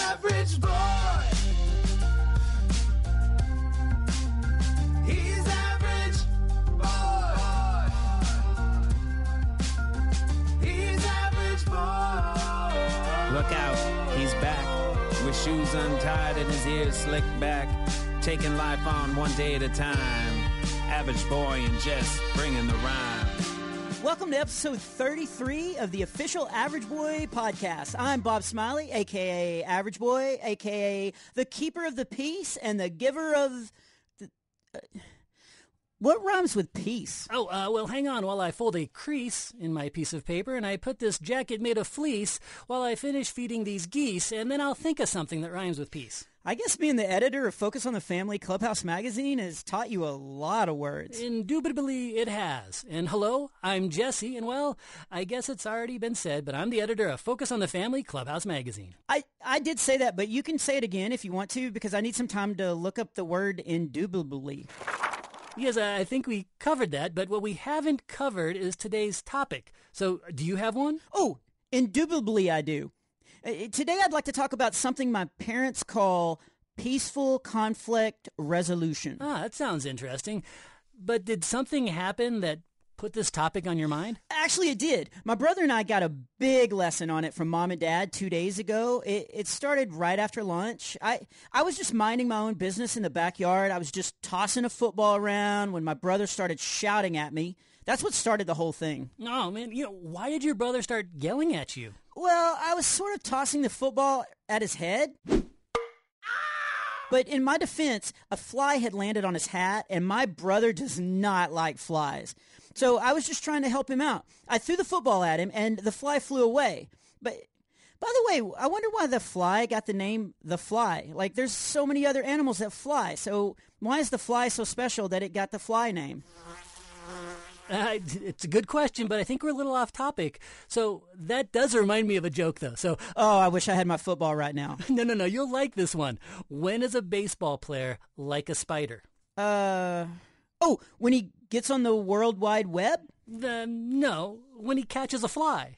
average boy. He's average boy. He's average boy. Look out, he's back with shoes untied and his ears slicked back, taking life on one day at a time. Average boy and Jess bringing the rhyme. Welcome to episode 33 of the official Average Boy podcast. I'm Bob Smiley, aka Average Boy, aka the keeper of the peace and the giver of. The, uh, what rhymes with peace? Oh, uh, well, hang on while I fold a crease in my piece of paper and I put this jacket made of fleece while I finish feeding these geese, and then I'll think of something that rhymes with peace. I guess being the editor of Focus on the Family Clubhouse magazine has taught you a lot of words. Indubitably, it has. And hello, I'm Jesse, and well, I guess it's already been said, but I'm the editor of Focus on the Family Clubhouse magazine. I, I did say that, but you can say it again if you want to because I need some time to look up the word indubitably. Yes, I think we covered that, but what we haven't covered is today's topic. So, do you have one? Oh, indubitably I do. Uh, Today I'd like to talk about something my parents call peaceful conflict resolution. Ah, that sounds interesting. But did something happen that put this topic on your mind? Actually, it did. My brother and I got a big lesson on it from mom and dad two days ago. It, it started right after lunch. I, I was just minding my own business in the backyard. I was just tossing a football around when my brother started shouting at me. That's what started the whole thing. Oh, man, you know, why did your brother start yelling at you? Well, I was sort of tossing the football at his head. But in my defense, a fly had landed on his hat, and my brother does not like flies. So I was just trying to help him out. I threw the football at him, and the fly flew away. But by the way, I wonder why the fly got the name the fly. Like, there's so many other animals that fly. So why is the fly so special that it got the fly name? Uh, it's a good question, but I think we're a little off topic. So that does remind me of a joke, though. So, Oh, I wish I had my football right now. no, no, no, you'll like this one. When is a baseball player like a spider? Uh, oh, when he gets on the World Wide Web? Uh, no, when he catches a fly.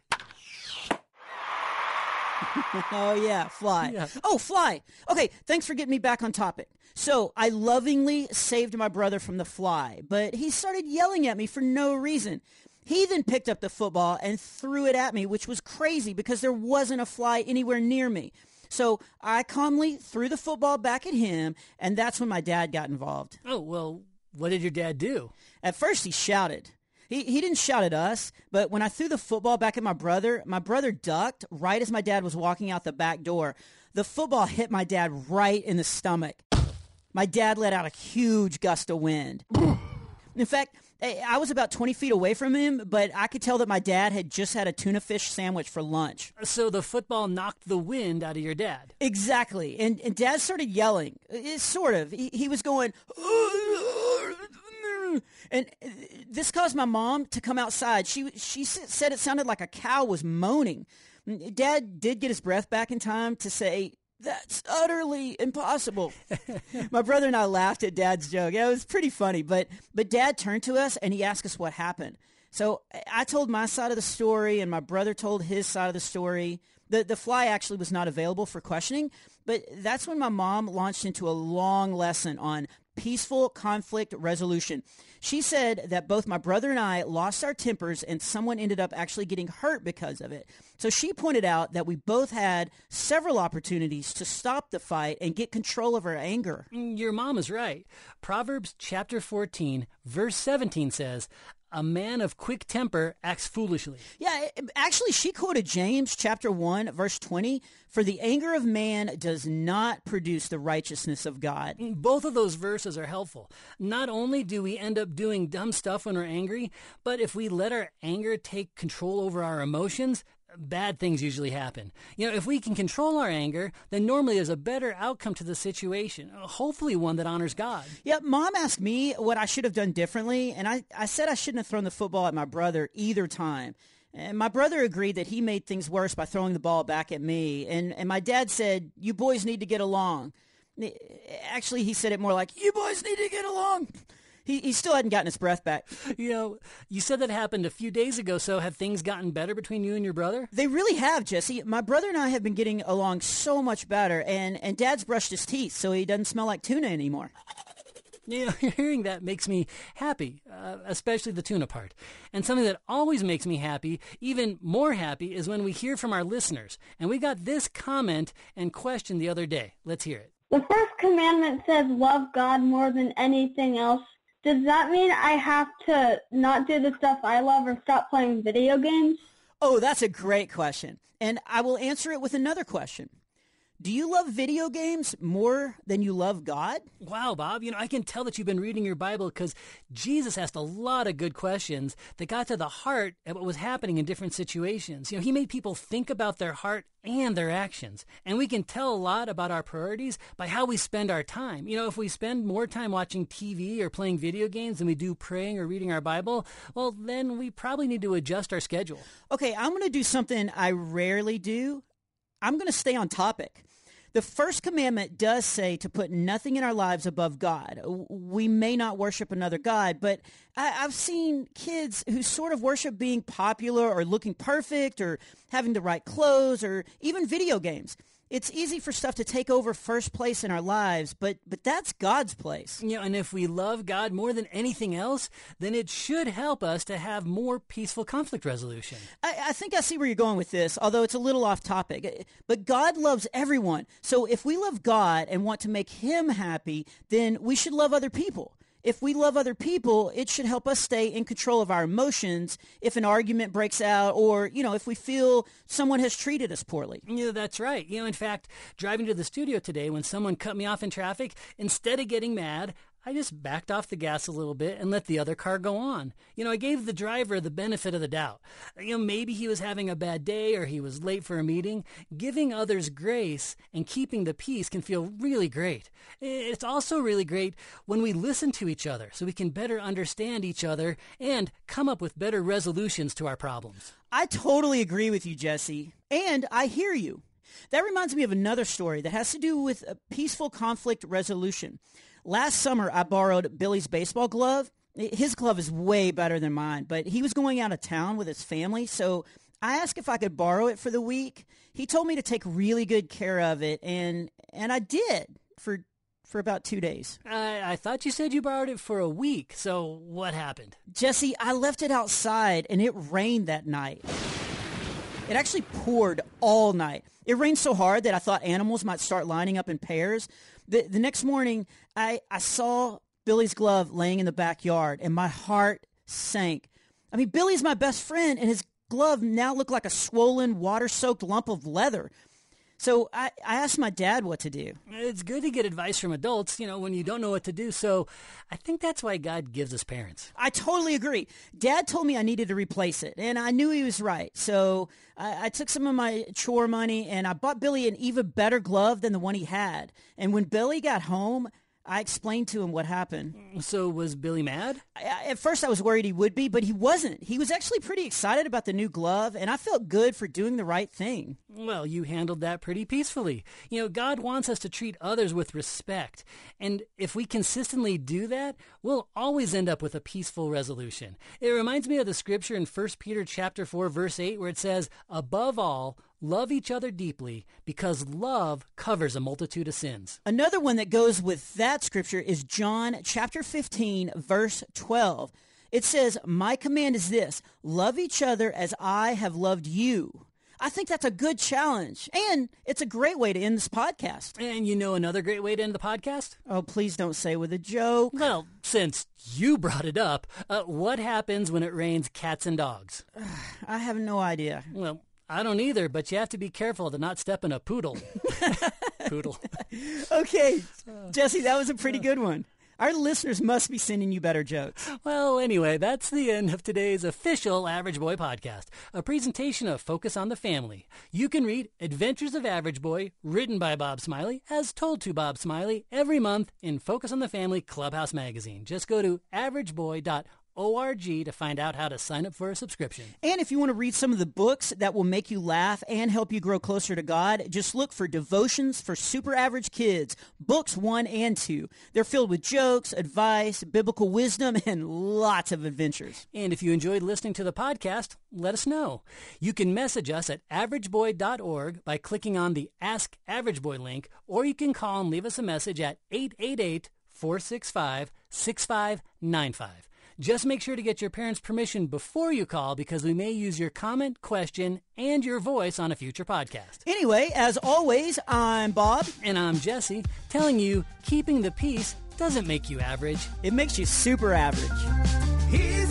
Oh yeah, fly. Yeah. Oh, fly. Okay, thanks for getting me back on topic. So I lovingly saved my brother from the fly, but he started yelling at me for no reason. He then picked up the football and threw it at me, which was crazy because there wasn't a fly anywhere near me. So I calmly threw the football back at him, and that's when my dad got involved. Oh, well, what did your dad do? At first, he shouted. He, he didn't shout at us, but when I threw the football back at my brother, my brother ducked right as my dad was walking out the back door. The football hit my dad right in the stomach. My dad let out a huge gust of wind. In fact, I was about 20 feet away from him, but I could tell that my dad had just had a tuna fish sandwich for lunch. So the football knocked the wind out of your dad. Exactly. And, and dad started yelling. Uh, sort of. He, he was going, and uh, this caused my mom to come outside. She, she said it sounded like a cow was moaning. Dad did get his breath back in time to say, that's utterly impossible. my brother and I laughed at dad's joke. Yeah, it was pretty funny, but, but dad turned to us and he asked us what happened. So I- I told my side of the story, and my brother told his side of the story. The the fly actually was not available for questioning, but that's when my mom launched into a long lesson on peaceful conflict resolution. She said that both my brother and I lost our tempers, and someone ended up actually getting hurt because of it. So she pointed out that we both had several opportunities to stop the fight and get control of our anger. Mm, Your mom is right. Proverbs chapter 14, verse 17 says, A man of quick temper acts foolishly. Yeah, actually, she quoted James chapter 1, verse 20 For the anger of man does not produce the righteousness of God. Both of those verses are helpful. Not only do we end up doing dumb stuff when we're angry, but if we let our anger take control over our emotions, bad things usually happen. You know, if we can control our anger, then normally there's a better outcome to the situation, hopefully one that honors God. Yeah, mom asked me what I should have done differently, and I, I said I shouldn't have thrown the football at my brother either time. And my brother agreed that he made things worse by throwing the ball back at me. And, and my dad said, You boys need to get along. Actually, he said it more like, You boys need to get along. He, he still hadn't gotten his breath back. You know, you said that happened a few days ago, so have things gotten better between you and your brother? They really have, Jesse. My brother and I have been getting along so much better, and, and Dad's brushed his teeth so he doesn't smell like tuna anymore. You know, hearing that makes me happy, uh, especially the tuna part. And something that always makes me happy, even more happy, is when we hear from our listeners. And we got this comment and question the other day. Let's hear it. The first commandment says love God more than anything else. Does that mean I have to not do the stuff I love or stop playing video games? Oh, that's a great question. And I will answer it with another question. Do you love video games more than you love God? Wow, Bob, you know, I can tell that you've been reading your Bible because Jesus asked a lot of good questions that got to the heart of what was happening in different situations. You know, he made people think about their heart and their actions. And we can tell a lot about our priorities by how we spend our time. You know, if we spend more time watching TV or playing video games than we do praying or reading our Bible, well, then we probably need to adjust our schedule. Okay, I'm going to do something I rarely do. I'm going to stay on topic. The first commandment does say to put nothing in our lives above God. We may not worship another God, but I, I've seen kids who sort of worship being popular or looking perfect or having the right clothes or even video games. It's easy for stuff to take over first place in our lives, but but that's God's place. Know, and if we love God more than anything else, then it should help us to have more peaceful conflict resolution. I, I think I see where you're going with this, although it's a little off topic. But God loves everyone. So if we love God and want to make him happy, then we should love other people. If we love other people, it should help us stay in control of our emotions if an argument breaks out or, you know, if we feel someone has treated us poorly. Yeah, that's right. You know, in fact, driving to the studio today, when someone cut me off in traffic, instead of getting mad, I just backed off the gas a little bit and let the other car go on. You know, I gave the driver the benefit of the doubt. You know, maybe he was having a bad day or he was late for a meeting. Giving others grace and keeping the peace can feel really great. It's also really great when we listen to each other so we can better understand each other and come up with better resolutions to our problems. I totally agree with you, Jesse. And I hear you. That reminds me of another story that has to do with a peaceful conflict resolution. Last summer, I borrowed Billy's baseball glove. His glove is way better than mine, but he was going out of town with his family, so I asked if I could borrow it for the week. He told me to take really good care of it, and and I did for for about two days. I, I thought you said you borrowed it for a week, so what happened? Jesse, I left it outside, and it rained that night. It actually poured all night. It rained so hard that I thought animals might start lining up in pairs. The, the next morning, I, I saw Billy's glove laying in the backyard, and my heart sank. I mean, Billy's my best friend, and his glove now looked like a swollen, water-soaked lump of leather. So I, I asked my dad what to do. It's good to get advice from adults, you know, when you don't know what to do. So I think that's why God gives us parents. I totally agree. Dad told me I needed to replace it, and I knew he was right. So I, I took some of my chore money and I bought Billy an even better glove than the one he had. And when Billy got home, I explained to him what happened. Mm, so was Billy mad? I, at first, I was worried he would be, but he wasn't. He was actually pretty excited about the new glove, and I felt good for doing the right thing. Well, you handled that pretty peacefully. You know, God wants us to treat others with respect. And if we consistently do that, we'll always end up with a peaceful resolution. It reminds me of the scripture in 1 Peter chapter 4 verse 8 where it says, "Above all, love each other deeply because love covers a multitude of sins." Another one that goes with that scripture is John chapter 15, verse 12. It says, My command is this love each other as I have loved you. I think that's a good challenge, and it's a great way to end this podcast. And you know another great way to end the podcast? Oh, please don't say with a joke. Well, since you brought it up, uh, what happens when it rains cats and dogs? I have no idea. Well, I don't either, but you have to be careful to not step in a poodle. poodle. Okay, Jesse, that was a pretty good one. Our listeners must be sending you better jokes. Well, anyway, that's the end of today's official Average Boy podcast, a presentation of Focus on the Family. You can read Adventures of Average Boy, written by Bob Smiley, as told to Bob Smiley, every month in Focus on the Family Clubhouse magazine. Just go to averageboy.org to find out how to sign up for a subscription. And if you want to read some of the books that will make you laugh and help you grow closer to God, just look for Devotions for Super Average Kids, books one and two. They're filled with jokes, advice, biblical wisdom, and lots of adventures. And if you enjoyed listening to the podcast, let us know. You can message us at averageboy.org by clicking on the Ask Average Boy link, or you can call and leave us a message at 888 465 6595. Just make sure to get your parents' permission before you call because we may use your comment, question, and your voice on a future podcast. Anyway, as always, I'm Bob. And I'm Jesse, telling you keeping the peace doesn't make you average. It makes you super average. He's